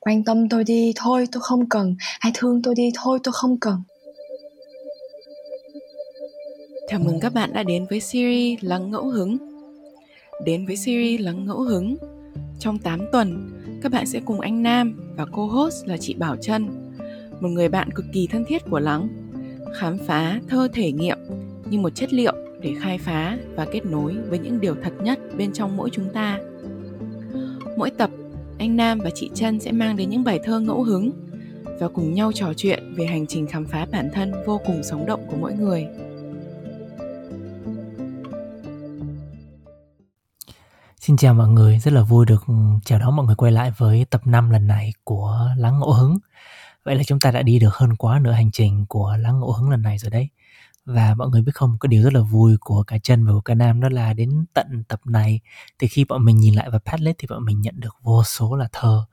quan tâm tôi đi thôi tôi không cần hãy thương tôi đi thôi tôi không cần Chào mừng các bạn đã đến với series Lắng Ngẫu Hứng. Đến với series Lắng Ngẫu Hứng, trong 8 tuần, các bạn sẽ cùng anh Nam và cô host là chị Bảo Trân, một người bạn cực kỳ thân thiết của Lắng, khám phá thơ thể nghiệm như một chất liệu để khai phá và kết nối với những điều thật nhất bên trong mỗi chúng ta. Mỗi tập, anh Nam và chị Trân sẽ mang đến những bài thơ ngẫu hứng và cùng nhau trò chuyện về hành trình khám phá bản thân vô cùng sống động của mỗi người. Xin chào mọi người, rất là vui được ừ, chào đón mọi người quay lại với tập 5 lần này của Lắng Ngẫu Hứng. Vậy là chúng ta đã đi được hơn quá nửa hành trình của Lắng Ngẫu Hứng lần này rồi đấy. Và mọi người biết không, có điều rất là vui của cả chân và của cả nam đó là đến tận tập này thì khi bọn mình nhìn lại vào Padlet thì bọn mình nhận được vô số là thơ.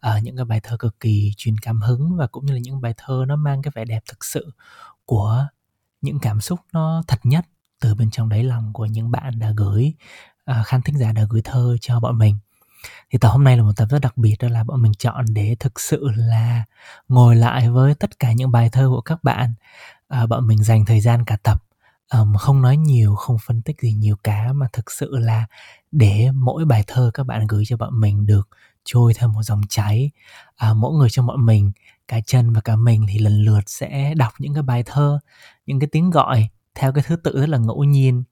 À, những cái bài thơ cực kỳ truyền cảm hứng và cũng như là những bài thơ nó mang cái vẻ đẹp thực sự của những cảm xúc nó thật nhất từ bên trong đáy lòng của những bạn đã gửi à, khán thính giả đã gửi thơ cho bọn mình thì tập hôm nay là một tập rất đặc biệt đó là bọn mình chọn để thực sự là ngồi lại với tất cả những bài thơ của các bạn à, bọn mình dành thời gian cả tập. Um, không nói nhiều không phân tích gì nhiều cá mà thực sự là để mỗi bài thơ các bạn gửi cho bọn mình được trôi theo một dòng chảy. À, mỗi người trong bọn mình cả chân và cả mình thì lần lượt sẽ đọc những cái bài thơ những cái tiếng gọi theo cái thứ tự rất là ngẫu nhiên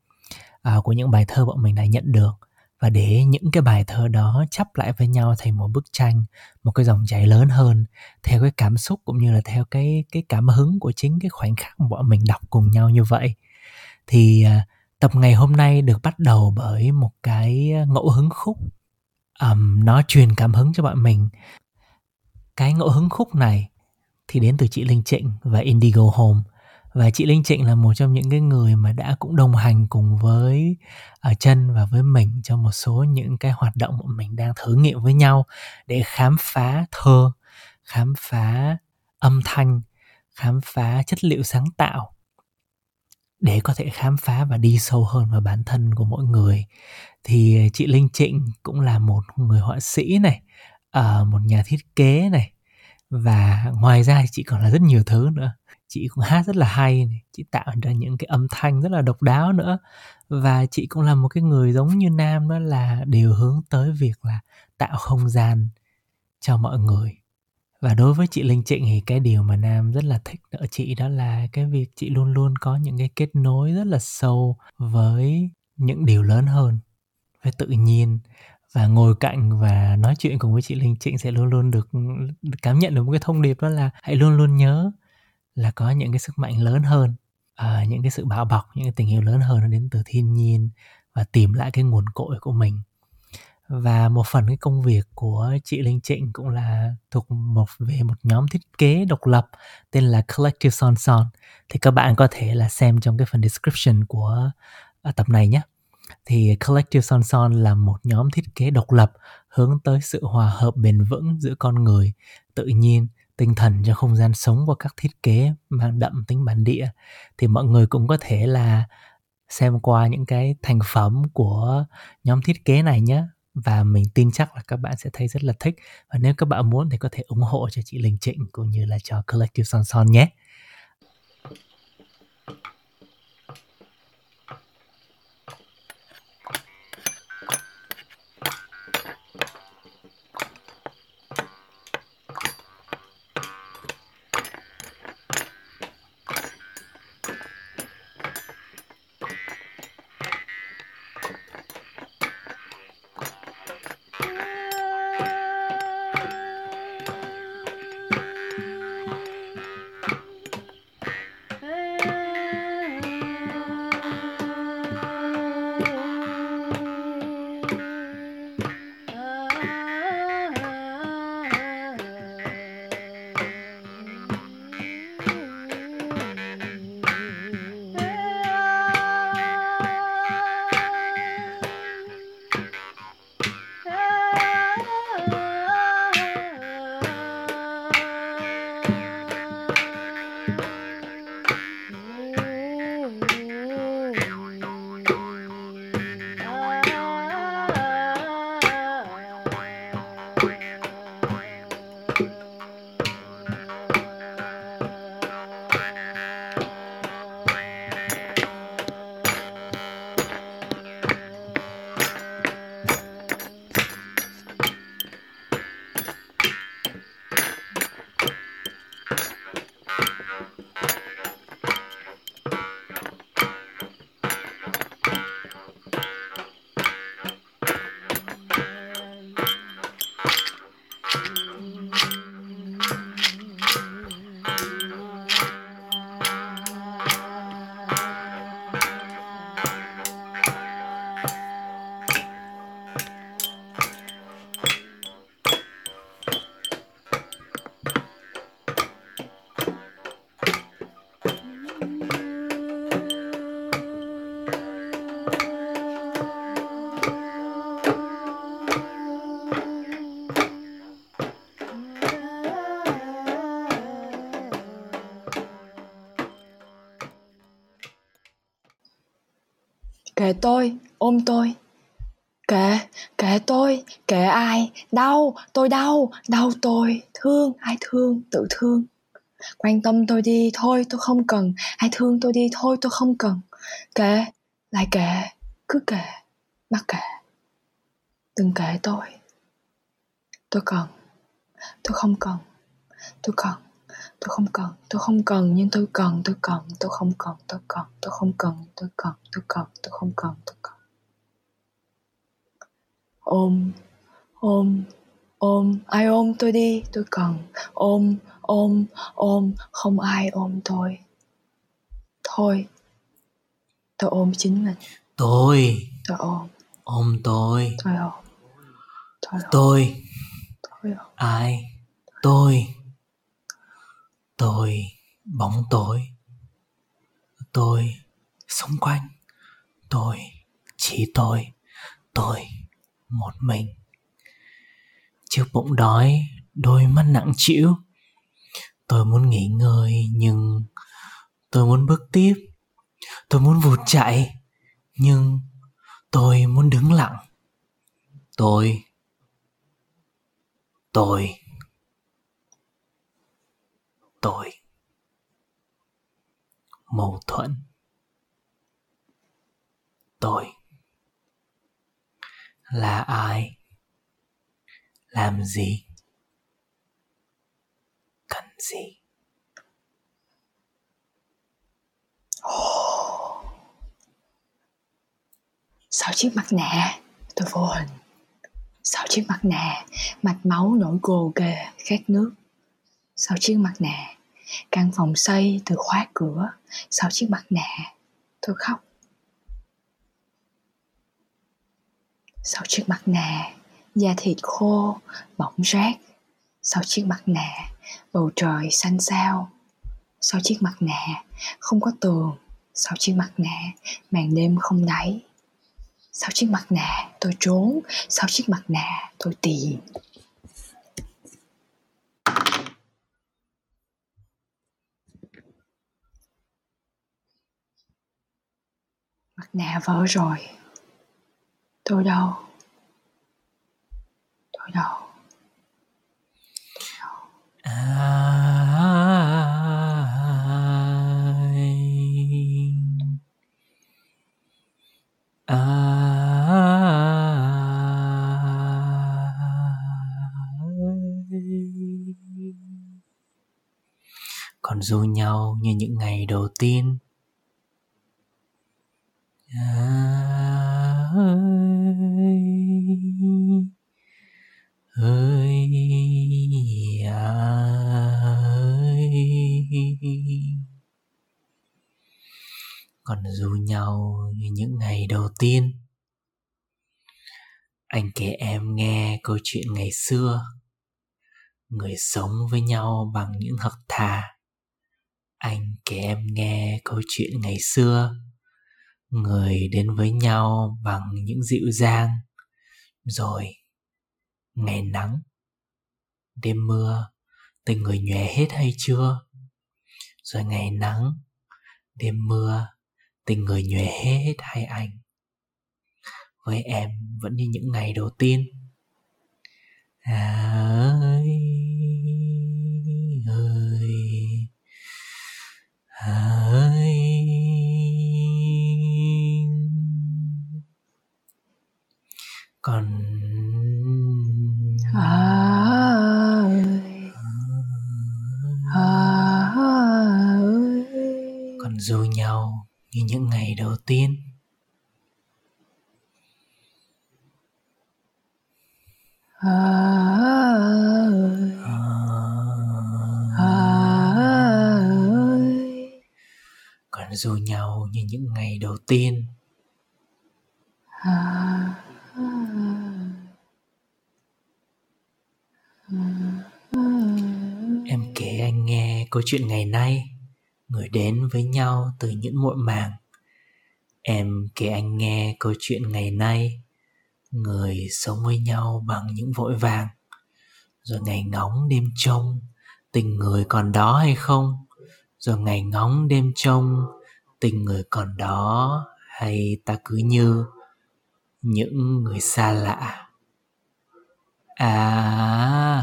à, của những bài thơ bọn mình đã nhận được và để những cái bài thơ đó chắp lại với nhau thành một bức tranh một cái dòng chảy lớn hơn theo cái cảm xúc cũng như là theo cái cái cảm hứng của chính cái khoảnh khắc bọn mình đọc cùng nhau như vậy. Thì à, tập ngày hôm nay được bắt đầu bởi một cái ngẫu hứng khúc um, nó truyền cảm hứng cho bọn mình. Cái ngẫu hứng khúc này thì đến từ chị Linh Trịnh và Indigo Home và chị Linh Trịnh là một trong những cái người mà đã cũng đồng hành cùng với à, ở chân và với mình trong một số những cái hoạt động mà mình đang thử nghiệm với nhau để khám phá thơ, khám phá âm thanh, khám phá chất liệu sáng tạo để có thể khám phá và đi sâu hơn vào bản thân của mỗi người. Thì chị Linh Trịnh cũng là một người họa sĩ này, ờ, một nhà thiết kế này. Và ngoài ra thì chị còn là rất nhiều thứ nữa chị cũng hát rất là hay này chị tạo ra những cái âm thanh rất là độc đáo nữa. Và chị cũng là một cái người giống như nam đó là đều hướng tới việc là tạo không gian cho mọi người. Và đối với chị Linh Trịnh thì cái điều mà Nam rất là thích ở chị đó là cái việc chị luôn luôn có những cái kết nối rất là sâu với những điều lớn hơn với tự nhiên. Và ngồi cạnh và nói chuyện cùng với chị Linh Trịnh sẽ luôn luôn được, được cảm nhận được một cái thông điệp đó là hãy luôn luôn nhớ là có những cái sức mạnh lớn hơn à, những cái sự bảo bọc những cái tình yêu lớn hơn nó đến từ thiên nhiên và tìm lại cái nguồn cội của mình. Và một phần cái công việc của chị Linh Trịnh cũng là thuộc một về một nhóm thiết kế độc lập tên là Collective Son Son. Thì các bạn có thể là xem trong cái phần description của à, tập này nhé. Thì Collective Son Son là một nhóm thiết kế độc lập hướng tới sự hòa hợp bền vững giữa con người, tự nhiên tinh thần cho không gian sống và các thiết kế mang đậm tính bản địa, thì mọi người cũng có thể là xem qua những cái thành phẩm của nhóm thiết kế này nhé và mình tin chắc là các bạn sẽ thấy rất là thích và nếu các bạn muốn thì có thể ủng hộ cho chị Linh Trịnh cũng như là cho Collective Son Son nhé. Kệ tôi, ôm tôi. Kệ kệ tôi kệ ai? Đau, tôi đau. Đau tôi. Thương, ai thương? Tự thương. Quan tâm tôi đi, thôi, tôi không cần. Ai thương tôi đi, thôi, tôi không cần. Kệ lại kệ cứ kệ mắc kệ đừng kệ tôi. Tôi cần. Tôi không cần. Tôi cần tôi không cần tôi không cần nhưng tôi cần tôi cần tôi không cần tôi cần tôi không cần tôi cần tôi cần tôi không cần tôi cần. Ôm ôm ôm ai ôm tôi đi tôi cần. Ôm ôm ôm không ai ôm tôi. Thôi tôi ôm chính mình. Tôi. Tôi ôm. Ôm tôi. Tôi ôm. Tôi ôm. Tôi. Tôi ai? Tôi tôi bóng tối. Tôi xung quanh, tôi chỉ tôi tôi một mình. Chiếc bụng đói, đôi mắt nặng trĩu. Tôi muốn nghỉ ngơi, nhưng tôi muốn bước tiếp. Tôi muốn vụt chạy, nhưng tôi muốn đứng lặng. Tôi tôi tôi mâu thuẫn. Tôi là ai? Làm gì? Cần gì? Sau chiếc mặt nạ tôi vô hình. Sau chiếc mặt nạ mạch máu nổi gồ ghề khát nước sau chiếc mặt nạ, căn phòng xây từ khóa cửa. Sau chiếc mặt nạ, tôi khóc. Sau chiếc mặt nạ, da thịt khô, bỏng rát. Sau chiếc mặt nạ, bầu trời xanh xao. Sau chiếc mặt nạ, không có tường. Sau chiếc mặt nạ, màn đêm không đáy. Sau chiếc mặt nạ, tôi trốn. Sau chiếc mặt nạ, tôi tìm. Mặt nạ vỡ rồi. Tôi đâu? Tôi đâu? À, à, à. Còn du nhau như những ngày đầu tiên còn dù nhau như những ngày đầu tiên, anh kể em nghe câu chuyện ngày xưa. Người sống với nhau bằng những hậc thà. Anh kể em nghe câu chuyện ngày xưa người đến với nhau bằng những dịu dàng. Rồi, ngày nắng, đêm mưa tình người nhòe hết hay chưa? Rồi ngày nắng, đêm mưa tình người nhòe hết hay anh? Với em vẫn như những ngày đầu tiên. Ơi ơi còn ơi. Ơi. còn dù nhau như những ngày đầu tiên. Ơi. Ơi. Còn dù nhau như những ngày đầu tiên. Em kể anh nghe câu chuyện ngày nay, người đến với nhau từ những muộn màng. Em kể anh nghe câu chuyện ngày nay, người sống với nhau bằng những vội vàng. Rồi ngày ngóng đêm trông, tình người còn đó hay không? Rồi ngày ngóng đêm trông, tình người còn đó hay ta cứ như những người xa lạ? À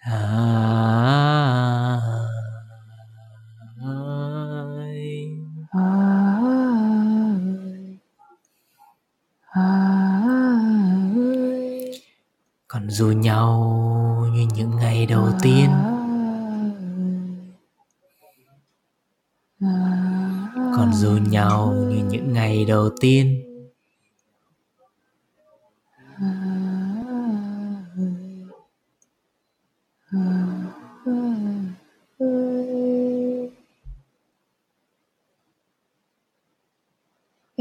ai còn dù nhau như những ngày đầu tiên. Còn dù nhau như những ngày đầu tiên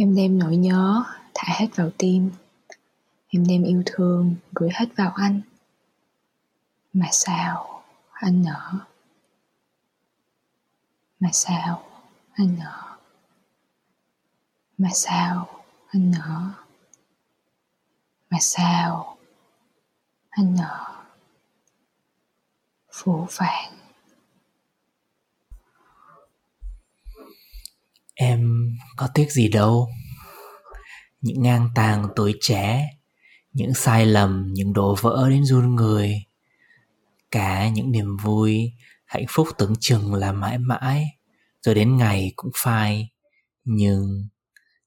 Em đem nỗi nhớ thả hết vào tim. Em đem yêu thương gửi hết vào anh. Mà sao anh nở Mà sao anh nở Mà sao anh nở Mà sao anh nở Phủ vàng Em có tiếc gì đâu. Những ngang tàng tuổi trẻ Những sai lầm, những đổ vỡ đến run người. Cả những niềm vui, hạnh phúc tưởng chừng là mãi mãi Rồi đến ngày cũng phai Nhưng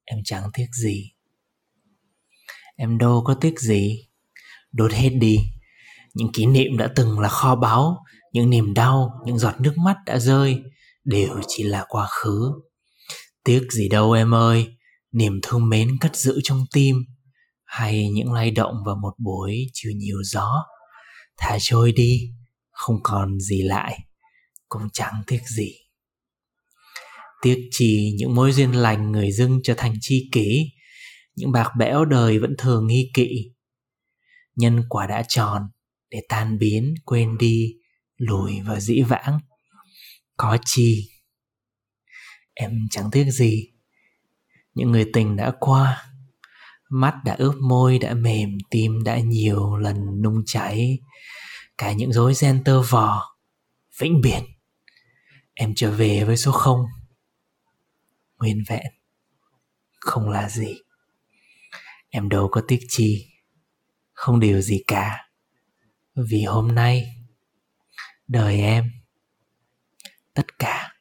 em chẳng tiếc gì. Em đâu có tiếc gì. Đốt hết đi. Những kỷ niệm đã từng là kho báu Những niềm đau, những giọt nước mắt đã rơi Đều chỉ là quá khứ. Tiếc gì đâu em ơi, niềm thương mến cất giữ trong tim hay những lay động vào một buổi chiều nhiều gió. Thả trôi đi, không còn gì lại, cũng chẳng tiếc gì. Tiếc chỉ những mối duyên lành người dưng trở thành chi kỷ, những bạc bẽo đời vẫn thường nghi kỵ. Nhân quả đã tròn, để tan biến, quên đi, lùi vào dĩ vãng. Có chi Em chẳng tiếc gì những người tình đã qua. Mắt đã ướp môi, đã mềm, Tim đã nhiều lần nung cháy. Cả những rối ren tơ vò, Vĩnh biệt. Em trở về với số không. Nguyên vẹn, Không là gì. Em đâu có tiếc chi, Không điều gì cả. Vì hôm nay, Đời em, Tất cả.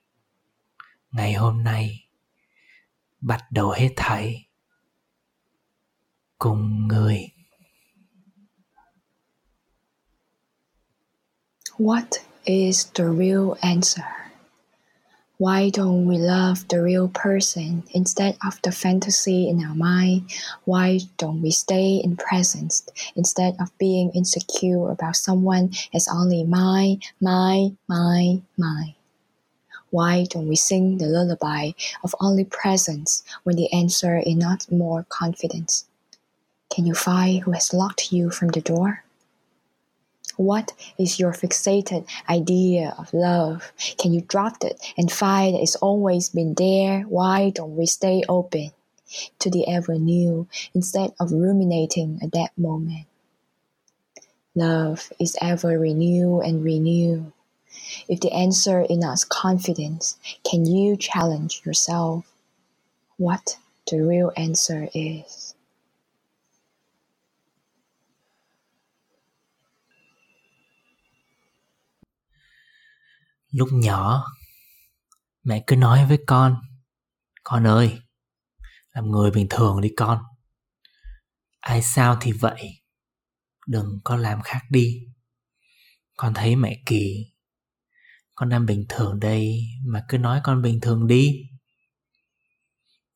Ngày hôm nay bắt đầu hết thảy cùng người What is the real answer? Why don't we love the real person instead of the fantasy in our mind? Why don't we stay in presence instead of being insecure about someone as only mine, mine, mine, mine? Why don't we sing the lullaby of only presence when the answer is not more confidence? Can you find who has locked you from the door? What is your fixated idea of love? Can you drop it and find it's always been there? Why don't we stay open to the ever new instead of ruminating at that moment? Love is ever renew and renew. If the answer is not confidence, can you challenge yourself what the real answer is? Lúc nhỏ, mẹ cứ nói với con, con ơi, làm người bình thường đi con. Ai sao thì vậy, đừng có làm khác đi. Con thấy mẹ kỳ con đang bình thường đây, mà cứ nói con bình thường đi.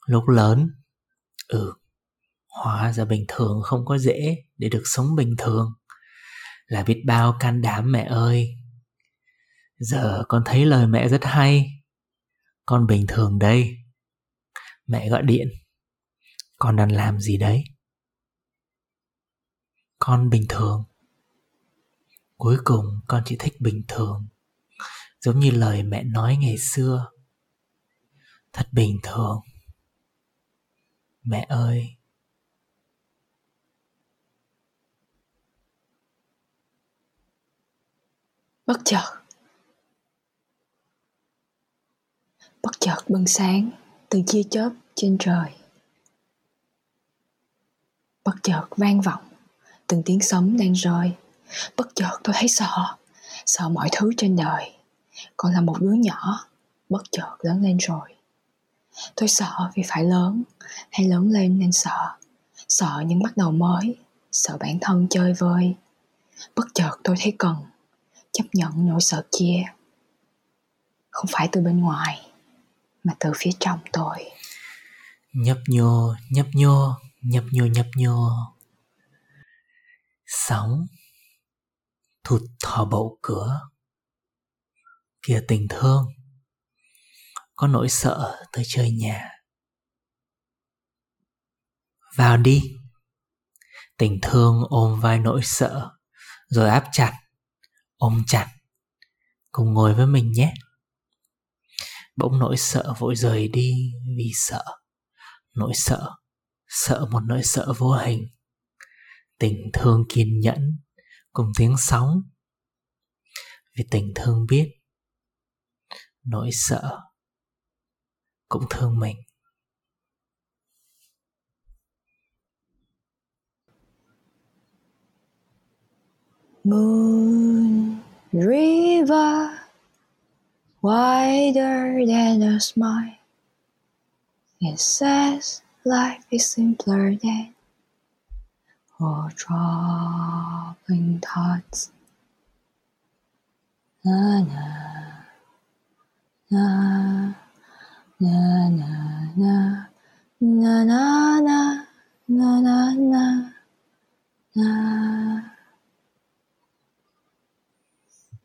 Lúc lớn ừ hóa ra bình thường không có dễ để được sống bình thường. Là biết bao can đảm mẹ ơi. Giờ con thấy lời mẹ rất hay. Con bình thường đây. Mẹ gọi điện. Con đang làm gì đấy? Con bình thường. Cuối cùng con chỉ thích bình thường giống như lời mẹ nói ngày xưa. Thật bình thường. Mẹ ơi. Bất chợt. Bất chợt bừng sáng từng chia chớp trên trời. Bất chợt vang vọng từng tiếng sấm đang rơi. Bất chợt tôi thấy sợ. Sợ mọi thứ trên đời còn là một đứa nhỏ, bất chợt lớn lên rồi. Tôi sợ vì phải lớn, hay lớn lên nên sợ. Sợ những bắt đầu mới, sợ bản thân chơi vơi. Bất chợt tôi thấy cần, chấp nhận nỗi sợ kia. Không phải từ bên ngoài, mà từ phía trong tôi. Nhấp nhô nhấp nhô nhấp nhô nhấp nhô. Sóng, thụt thò bậu cửa kìa tình thương. Có nỗi sợ tới chơi nhà. Vào đi. Tình thương ôm vai nỗi sợ, rồi áp chặt, ôm chặt, cùng ngồi với mình nhé. Bỗng nỗi sợ vội rời đi vì sợ. Nỗi sợ sợ một nỗi sợ vô hình. Tình thương kiên nhẫn, cùng tiếng sóng. Vì tình thương biết nỗi sợ cũng thương mình Moon River wider than a smile. It says life is simpler than all troubling thoughts. Na na na na na na na na na na na na na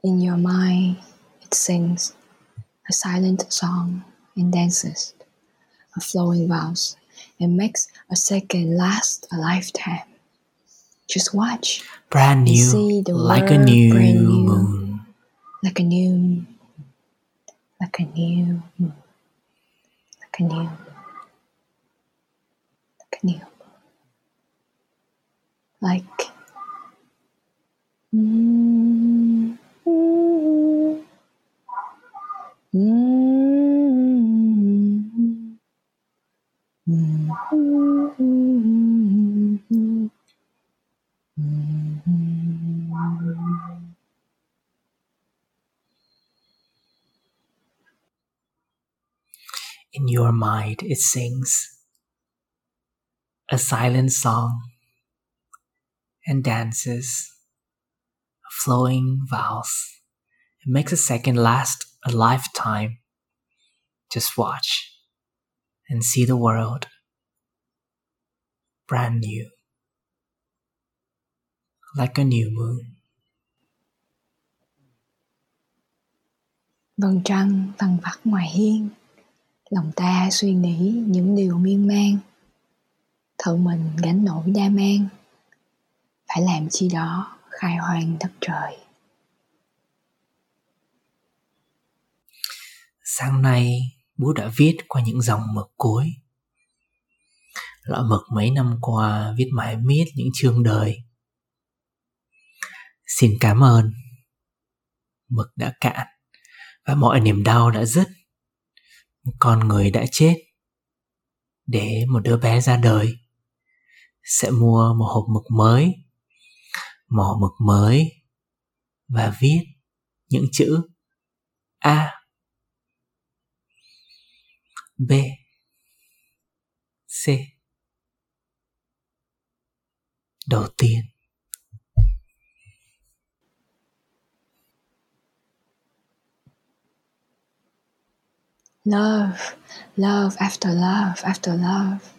In your mind, it sings a silent song and dances, a flowing vows, and makes a second last a lifetime. Just watch. brand new see the like a new brand new. moon Like a new, like a new moon, like a new, like a new, like. Mm, mind it sings a silent song and dances a flowing vows it makes a second last a lifetime. Just watch and see the world brand new like a new moon. Vầng trăng vằng vặc ngoài hiên Lòng ta suy nghĩ những điều miên man Thợ mình gánh nổi đa man, Phải làm chi đó khai hoang đất trời. Sáng nay bố đã viết qua những dòng mực cuối. Lọ mực mấy năm qua viết mãi miết những chương đời. Xin cảm ơn. Mực đã cạn và mọi niềm đau đã dứt con người đã chết để một đứa bé ra đời. Sẽ mua một hộp mực mới mỏ mực mới và viết những chữ a, b, c. Đầu tiên Love, love after love after love.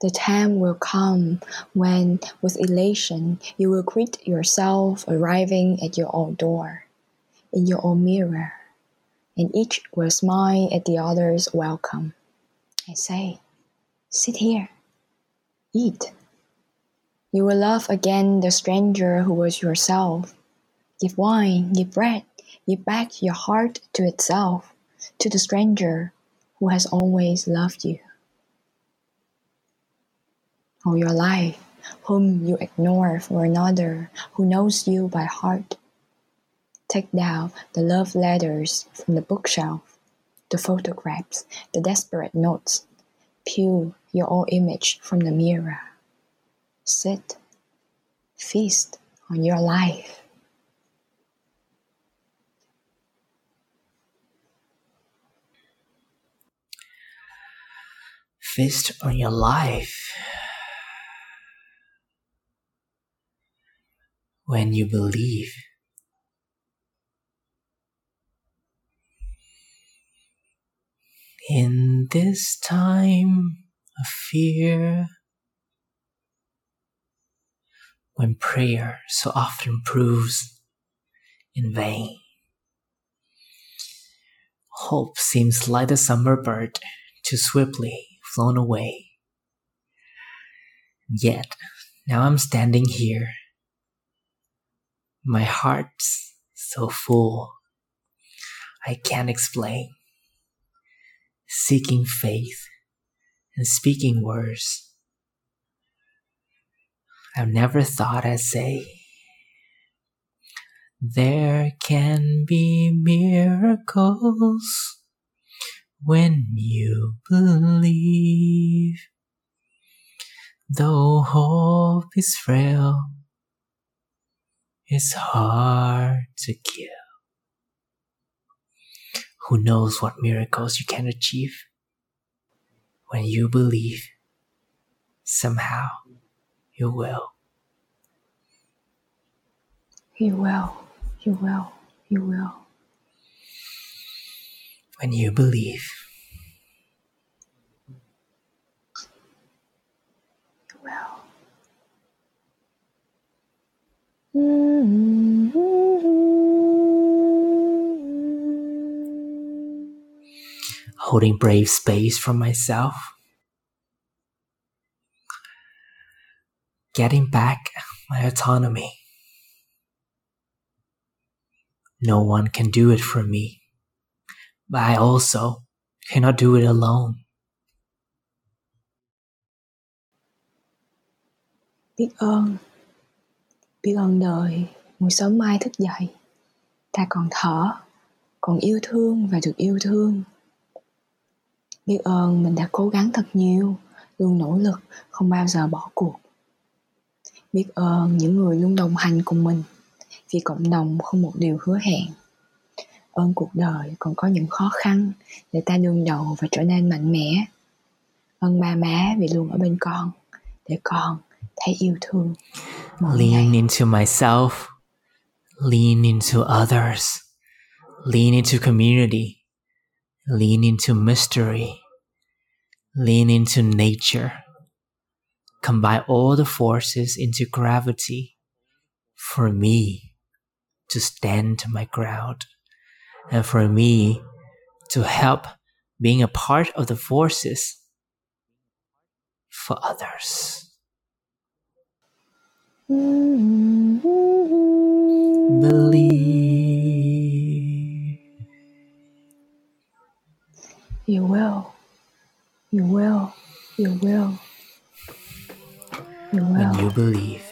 The time will come when, with elation, you will greet yourself arriving at your own door, in your own mirror, and each will smile at the other's welcome and say, Sit here, eat. You will love again the stranger who was yourself. Give wine, give bread, give back your heart to itself to the stranger who has always loved you. All your life, whom you ignore for another who knows you by heart. Take down the love letters from the bookshelf the photographs, the desperate notes. Peel your own image from the mirror. Sit, feast on your life. Feast on your life. When you believe in this time of fear, when prayer so often proves in vain. Hope seems like a summer bird too swiftly flown away. Yet, now I'm standing here. My heart's so full, I can't explain seeking faith and speaking words. I've never thought I'd say, There can be miracles when you believe. Though hope is frail, it's hard to kill. Who knows what miracles you can achieve? When you believe, somehow you will. You will, you will, you will. When you believe, will. holding brave space for myself, getting back my autonomy. No one can do it for me, but I also cannot do it alone. Biết ơn, biết ơn đời, một sớm mai thức dậy. Ta còn thở, còn yêu thương và được yêu thương. Biết ơn mình đã cố gắng thật nhiều, luôn nỗ lực, không bao giờ bỏ cuộc. Biết ơn những người luôn đồng hành cùng mình, vì cộng đồng không một điều hứa hẹn. Ơn cuộc đời còn có những khó khăn để ta đương đầu và trở nên mạnh mẽ. Ơn ba má vì luôn ở bên con, để con thấy yêu thương. mỗi ngày. Lean into myself, lean into others, lean into community, lean into mystery, lean into nature. Combine all the forces into gravity for me to stand my ground and for me to help being a part of the forces for others. Believe. You will. You will. You will. You will. when you believe.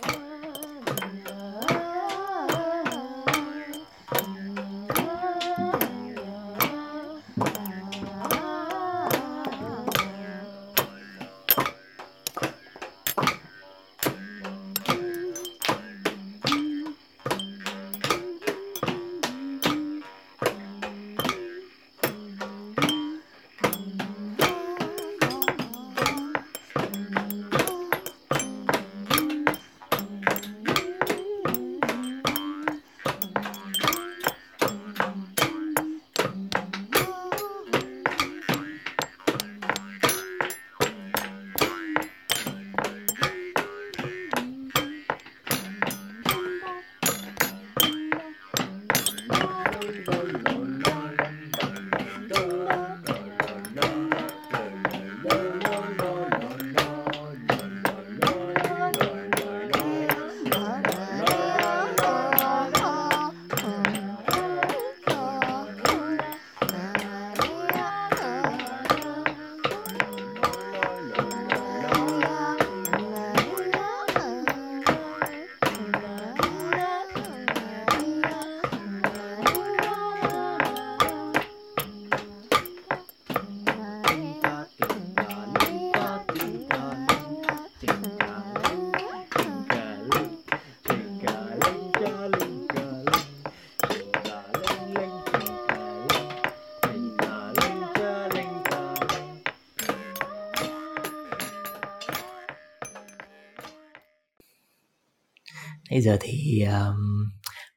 Bây giờ thì um,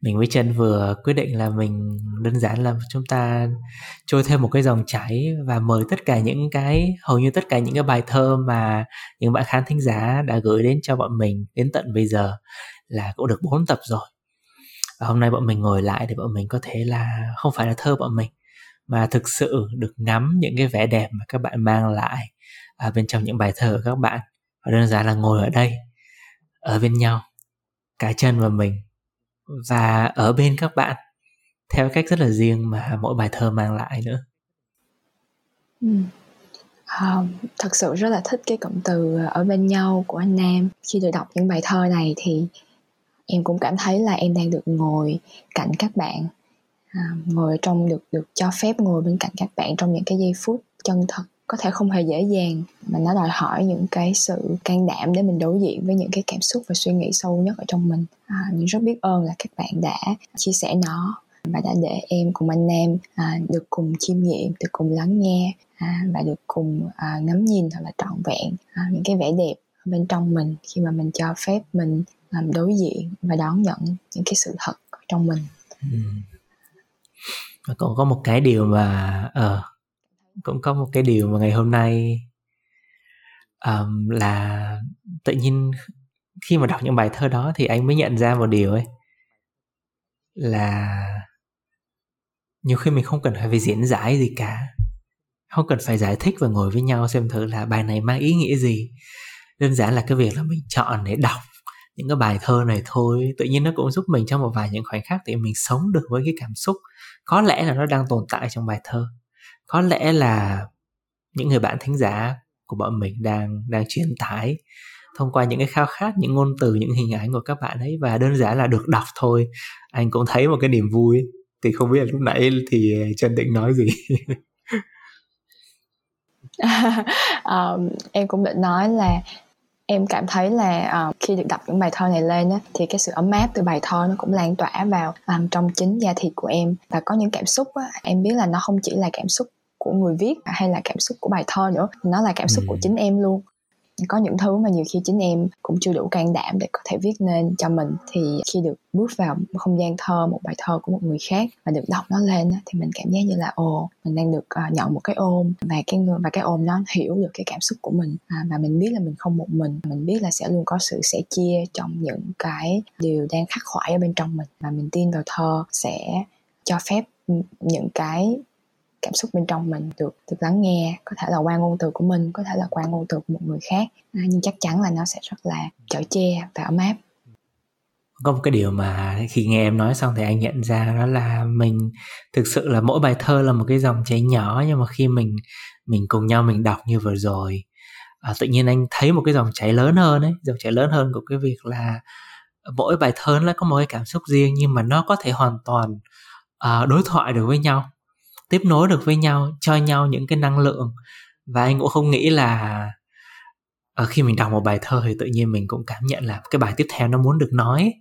mình với chân vừa quyết định là mình đơn giản là chúng ta trôi thêm một cái dòng chảy và mời tất cả những cái hầu như tất cả những cái bài thơ mà những bạn khán thính giả đã gửi đến cho bọn mình đến tận bây giờ là cũng được bốn tập rồi. Và hôm nay bọn mình ngồi lại để bọn mình có thể là không phải là thơ bọn mình mà thực sự được ngắm những cái vẻ đẹp mà các bạn mang lại ở bên trong những bài thơ của các bạn. Và đơn giản là ngồi ở đây ở bên nhau cả chân và mình và ở bên các bạn theo cách rất là riêng mà mỗi bài thơ mang lại nữa. Ừ. à, thật sự rất là thích cái cụm từ ở bên nhau của anh Nam. Khi được đọc những bài thơ này thì em cũng cảm thấy là em đang được ngồi cạnh các bạn à, ngồi trong được được cho phép ngồi bên cạnh các bạn trong những cái giây phút chân thật có thể không hề dễ dàng mà nó đòi hỏi những cái sự can đảm để mình đối diện với những cái cảm xúc và suy nghĩ sâu nhất ở trong mình à, mình rất biết ơn là các bạn đã chia sẻ nó và đã để em cùng anh em à, được cùng chiêm nghiệm, được cùng lắng nghe à, và được cùng à, ngắm nhìn thật là trọn vẹn à, những cái vẻ đẹp bên trong mình khi mà mình cho phép mình làm đối diện và đón nhận những cái sự thật trong mình. Ừ. Còn có một cái điều mà uh, cũng có một cái điều mà ngày hôm nay um, là tự nhiên khi mà đọc những bài thơ đó thì anh mới nhận ra một điều ấy là nhiều khi mình không cần phải diễn giải gì cả không cần phải giải thích và ngồi với nhau xem thử là bài này mang ý nghĩa gì. Đơn giản là cái việc là mình chọn để đọc những cái bài thơ này thôi tự nhiên nó cũng giúp mình trong một vài những khoảnh khắc để mình sống được với cái cảm xúc có lẽ là nó đang tồn tại trong bài thơ có lẽ là những người bạn thính giả của bọn mình đang đang truyền tải thông qua những cái khao khát những ngôn từ những hình ảnh của các bạn ấy và đơn giản là được đọc thôi. Anh cũng thấy một cái niềm vui. Thì không biết là lúc nãy thì trần định nói gì? Um, em cũng định nói là em cảm thấy là uh, khi được đọc những bài thơ này lên á, thì cái sự ấm áp từ bài thơ nó cũng lan tỏa vào um, trong chính da thịt của em. Và có những cảm xúc á, em biết là nó không chỉ là cảm xúc của người viết hay là cảm xúc của bài thơ nữa. Nó là cảm xúc ừ. của chính em luôn. Có những thứ mà nhiều khi chính em cũng chưa đủ can đảm để có thể viết nên cho mình. Thì khi được bước vào một không gian thơ một bài thơ của một người khác và được đọc nó lên thì mình cảm giác như là ồ mình đang được uh, nhận một cái ôm và cái người và cái ôm nó hiểu được cái cảm xúc của mình. À, và mình biết là mình không một mình. Mình biết là sẽ luôn có sự sẻ chia trong những cái điều đang khắc khoải ở bên trong mình. Và mình tin vào thơ sẽ cho phép những cái cảm xúc bên trong mình được được lắng nghe. Có thể là qua ngôn từ của mình có thể là qua ngôn từ của một người khác. À, nhưng chắc chắn là nó sẽ rất là chở che và ấm áp. Có một cái điều mà khi nghe em nói xong thì anh nhận ra đó là mình thực sự là mỗi bài thơ là một cái dòng chảy nhỏ nhưng mà khi mình mình cùng nhau mình đọc như vừa rồi à, tự nhiên anh thấy một cái dòng chảy lớn hơn ấy dòng chảy lớn hơn của cái việc là mỗi bài thơ nó có một cái cảm xúc riêng nhưng mà nó có thể hoàn toàn uh, đối thoại được với nhau tiếp nối được với nhau, cho nhau những cái năng lượng. Và anh cũng không nghĩ là ở khi mình đọc một bài thơ thì tự nhiên mình cũng cảm nhận là cái bài tiếp theo nó muốn được nói.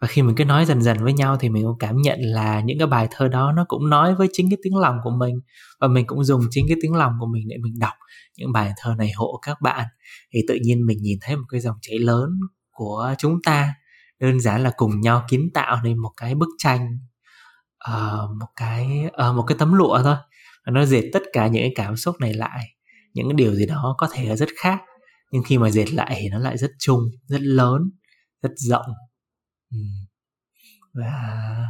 Và khi mình cứ nói dần dần với nhau thì mình cũng cảm nhận là những cái bài thơ đó nó cũng nói với chính cái tiếng lòng của mình. Và mình cũng dùng chính cái tiếng lòng của mình để mình đọc những bài thơ này hộ các bạn. Thì tự nhiên mình nhìn thấy một cái dòng chảy lớn của chúng ta, đơn giản là cùng nhau kiến tạo nên một cái bức tranh uh, một cái uh, một cái tấm lụa thôi nó dệt tất cả những cái cảm xúc này lại những cái điều gì đó có thể là rất khác nhưng khi mà dệt lại thì nó lại rất chung rất lớn rất rộng ừ. và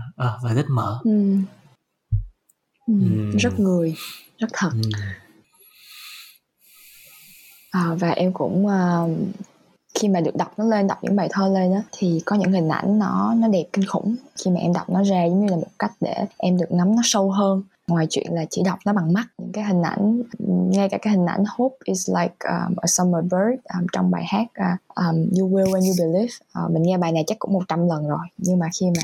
uh, và rất mở ừ. Ừ. Ừ. rất người rất thật ừ. à, và em cũng uh, khi mà được đọc nó lên đọc những bài thơ lên á thì có những hình ảnh nó nó đẹp kinh khủng. Khi mà em đọc nó ra giống như là một cách để em được ngắm nó sâu hơn. Ngoài chuyện là chỉ đọc nó bằng mắt những cái hình ảnh ngay cả cái hình ảnh hope is like um, a summer bird um, trong bài hát uh, um, you will when you believe. Uh, mình nghe bài này chắc cũng 100 lần rồi nhưng mà khi mà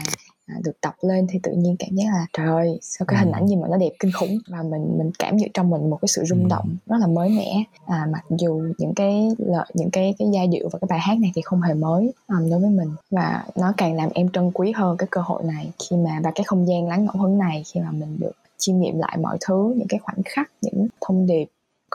À, được tập lên thì tự nhiên cảm giác là trời ơi sao cái hình ảnh gì mà nó đẹp kinh khủng! Và mình mình cảm nhận trong mình một cái sự rung ừ. động rất là mới mẻ. À, mặc dù những cái lợi những cái cái giai điệu và cái bài hát này thì không hề mới um, đối với mình. Và nó càng làm em trân quý hơn cái cơ hội này khi mà và cái không gian lắng ngẫu hứng này khi mà mình được chiêm nghiệm lại mọi thứ những cái khoảnh khắc những thông điệp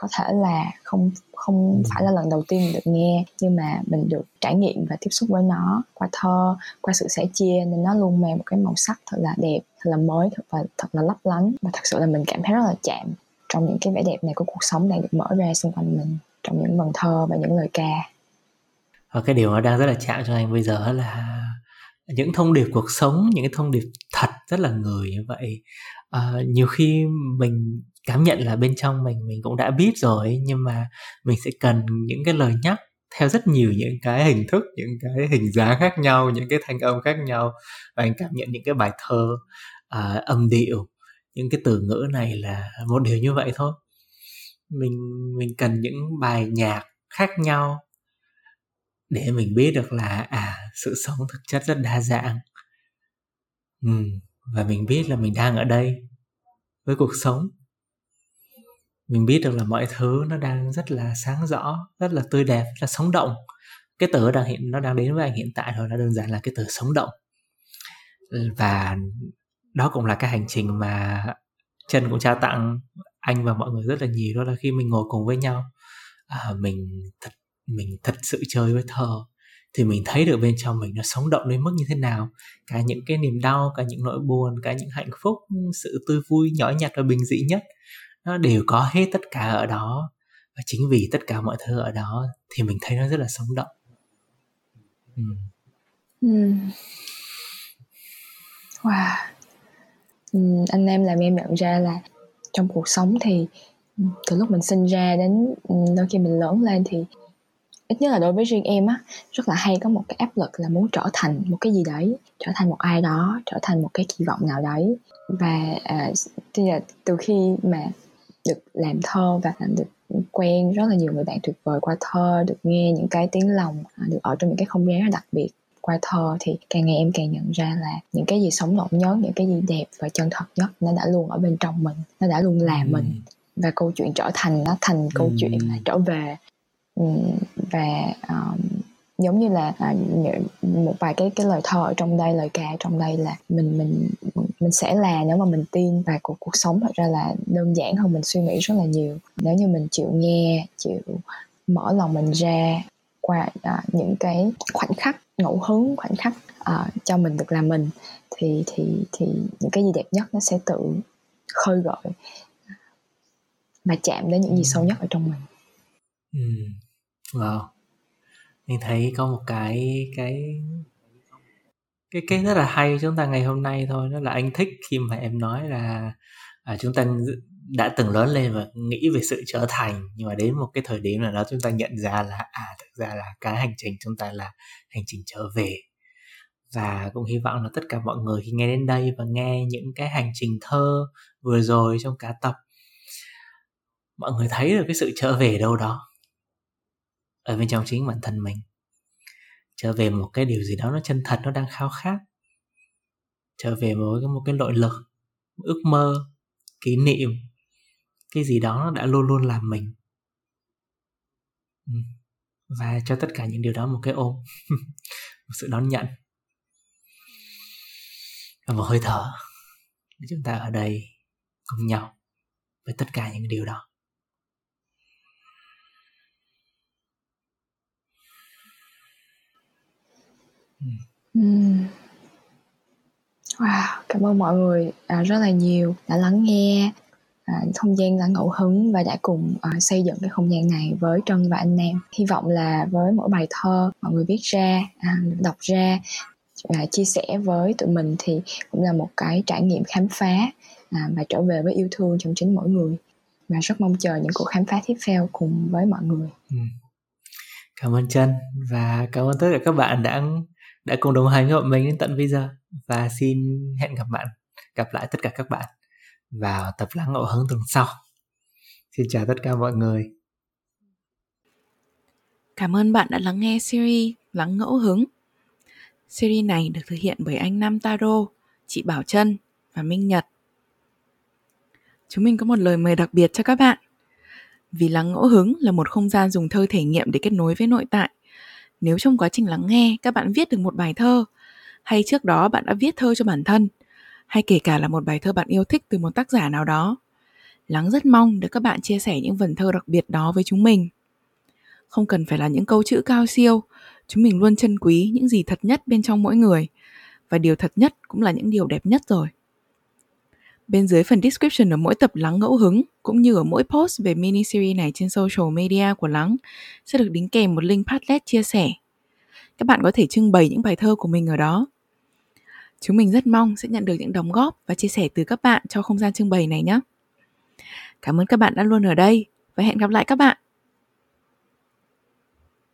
có thể là không không phải là lần đầu tiên mình được nghe nhưng mà mình được trải nghiệm và tiếp xúc với nó qua thơ qua sự sẻ chia nên nó luôn mang một cái màu sắc thật là đẹp thật là mới thật và thật là lấp lánh. Và thật sự là mình cảm thấy rất là chạm trong những cái vẻ đẹp này của cuộc sống đang được mở ra xung quanh mình trong những vần thơ và những lời ca. Và cái điều nó đang rất là chạm cho anh bây giờ là những thông điệp cuộc sống những cái thông điệp thật rất là người như vậy uh, nhiều khi mình cảm nhận là bên trong mình mình cũng đã biết rồi nhưng mà mình sẽ cần những cái lời nhắc theo rất nhiều những cái hình thức những cái hình dáng khác nhau những cái thanh âm khác nhau và anh cảm nhận những cái bài thơ uh, âm điệu. Những cái từ ngữ này là một điều như vậy thôi. Mình mình cần những bài nhạc khác nhau để mình biết được là à sự sống thực chất rất đa dạng. Ừ, và mình biết là mình đang ở đây với cuộc sống. Mình biết được là mọi thứ nó đang rất là sáng rõ rất là tươi đẹp rất là sống động. Cái từ đang hiện nó đang đến với anh hiện tại thôi nó đơn giản là cái từ sống động. Và đó cũng là cái hành trình mà chân cũng trao tặng anh và mọi người rất là nhiều đó là khi mình ngồi cùng với nhau à, mình thật mình thật sự chơi với thơ thì mình thấy được bên trong mình nó sống động đến mức như thế nào cả những cái niềm đau cả những nỗi buồn cả những hạnh phúc sự tươi vui nhỏ nhặt và bình dị nhất nó đều có hết tất cả ở đó và chính vì tất cả mọi thứ ở đó thì mình thấy nó rất là sống động ừ. Ừ. wow ừ, anh em làm em nhận ra là trong cuộc sống thì từ lúc mình sinh ra đến ừ, đôi khi mình lớn lên thì ít nhất là đối với riêng em á rất là hay có một cái áp lực là muốn trở thành một cái gì đấy trở thành một ai đó trở thành một cái kỳ vọng nào đấy. Và là từ khi mà được làm thơ và được quen rất là nhiều người bạn tuyệt vời qua thơ được nghe những cái tiếng lòng à, được ở trong những cái không gian rất đặc biệt qua thơ thì càng ngày em càng nhận ra là những cái gì sống động nhất những cái gì đẹp và chân thật nhất nó đã luôn ở bên trong mình nó đã luôn là mình. Và câu chuyện trở thành nó thành câu chuyện là trở về và um, giống như là à, một vài cái cái lời thơ ở trong đây lời ca trong đây là mình mình mình sẽ là nếu mà mình tin và cuộc cuộc sống thật ra là đơn giản hơn mình suy nghĩ rất là nhiều nếu như mình chịu nghe chịu mở lòng mình ra qua à, những cái khoảnh khắc ngẫu hứng khoảnh khắc à, cho mình được làm mình thì thì thì những cái gì đẹp nhất nó sẽ tự khơi gợi và chạm đến những gì sâu nhất ở trong mình. Ừ. Wow. Mình thấy có một cái cái cái cái rất là hay chúng ta ngày hôm nay thôi đó là anh thích khi mà em nói là à, chúng ta đã từng lớn lên và nghĩ về sự trở thành nhưng mà đến một cái thời điểm nào đó chúng ta nhận ra là à thực ra là cái hành trình chúng ta là hành trình trở về. Và cũng hy vọng là tất cả mọi người khi nghe đến đây và nghe những cái hành trình thơ vừa rồi trong cả tập mọi người thấy được cái sự trở về đâu đó ở bên trong chính bản thân mình, trở về một cái điều gì đó nó chân thật, nó đang khao khát, trở về với một cái nội lực, ước mơ, kỷ niệm, cái gì đó nó đã luôn luôn làm mình. Ừ, và cho tất cả những điều đó một cái ôm, một sự đón nhận. Và một hơi thở để chúng ta ở đây cùng nhau với tất cả những điều đó. Ừ. Wow, cảm ơn mọi người à, rất là nhiều đã lắng nghe à, không gian đã ngẫu hứng và đã cùng à, xây dựng cái không gian này với Trân và anh Nam. Hy vọng là với mỗi bài thơ mọi người viết ra, à, đọc ra và chia sẻ với tụi mình thì cũng là một cái trải nghiệm khám phá à, và trở về với yêu thương trong chính mỗi người. Và rất mong chờ những cuộc khám phá tiếp theo cùng với mọi người. Ừ. Cảm ơn Trân và cảm ơn tất cả các bạn đã đã cùng đồng hành với bọn mình đến tận bây giờ. Và xin hẹn gặp bạn, gặp lại tất cả các bạn vào tập lắng ngộ hứng tuần sau. Xin chào tất cả mọi người. Cảm ơn bạn đã lắng nghe series lắng ngẫu hứng. Series này được thực hiện bởi anh Nam Taro, chị Bảo Trân và Minh Nhật. Chúng mình có một lời mời đặc biệt cho các bạn. Vì lắng ngẫu hứng là một không gian dùng thơ thể nghiệm để kết nối với nội tại nếu trong quá trình lắng nghe các bạn viết được một bài thơ hay trước đó bạn đã viết thơ cho bản thân hay kể cả là một bài thơ bạn yêu thích từ một tác giả nào đó Lắng rất mong được các bạn chia sẻ những vần thơ đặc biệt đó với chúng mình. Không cần phải là những câu chữ cao siêu, chúng mình luôn trân quý những gì thật nhất bên trong mỗi người và điều thật nhất cũng là những điều đẹp nhất rồi. Bên dưới phần description ở mỗi tập Lắng ngẫu hứng, cũng như ở mỗi post về mini series này trên social media của Lắng, sẽ được đính kèm một link Padlet chia sẻ. Các bạn có thể trưng bày những bài thơ của mình ở đó. Chúng mình rất mong sẽ nhận được những đóng góp và chia sẻ từ các bạn cho không gian trưng bày này nhé. Cảm ơn các bạn đã luôn ở đây và hẹn gặp lại các bạn.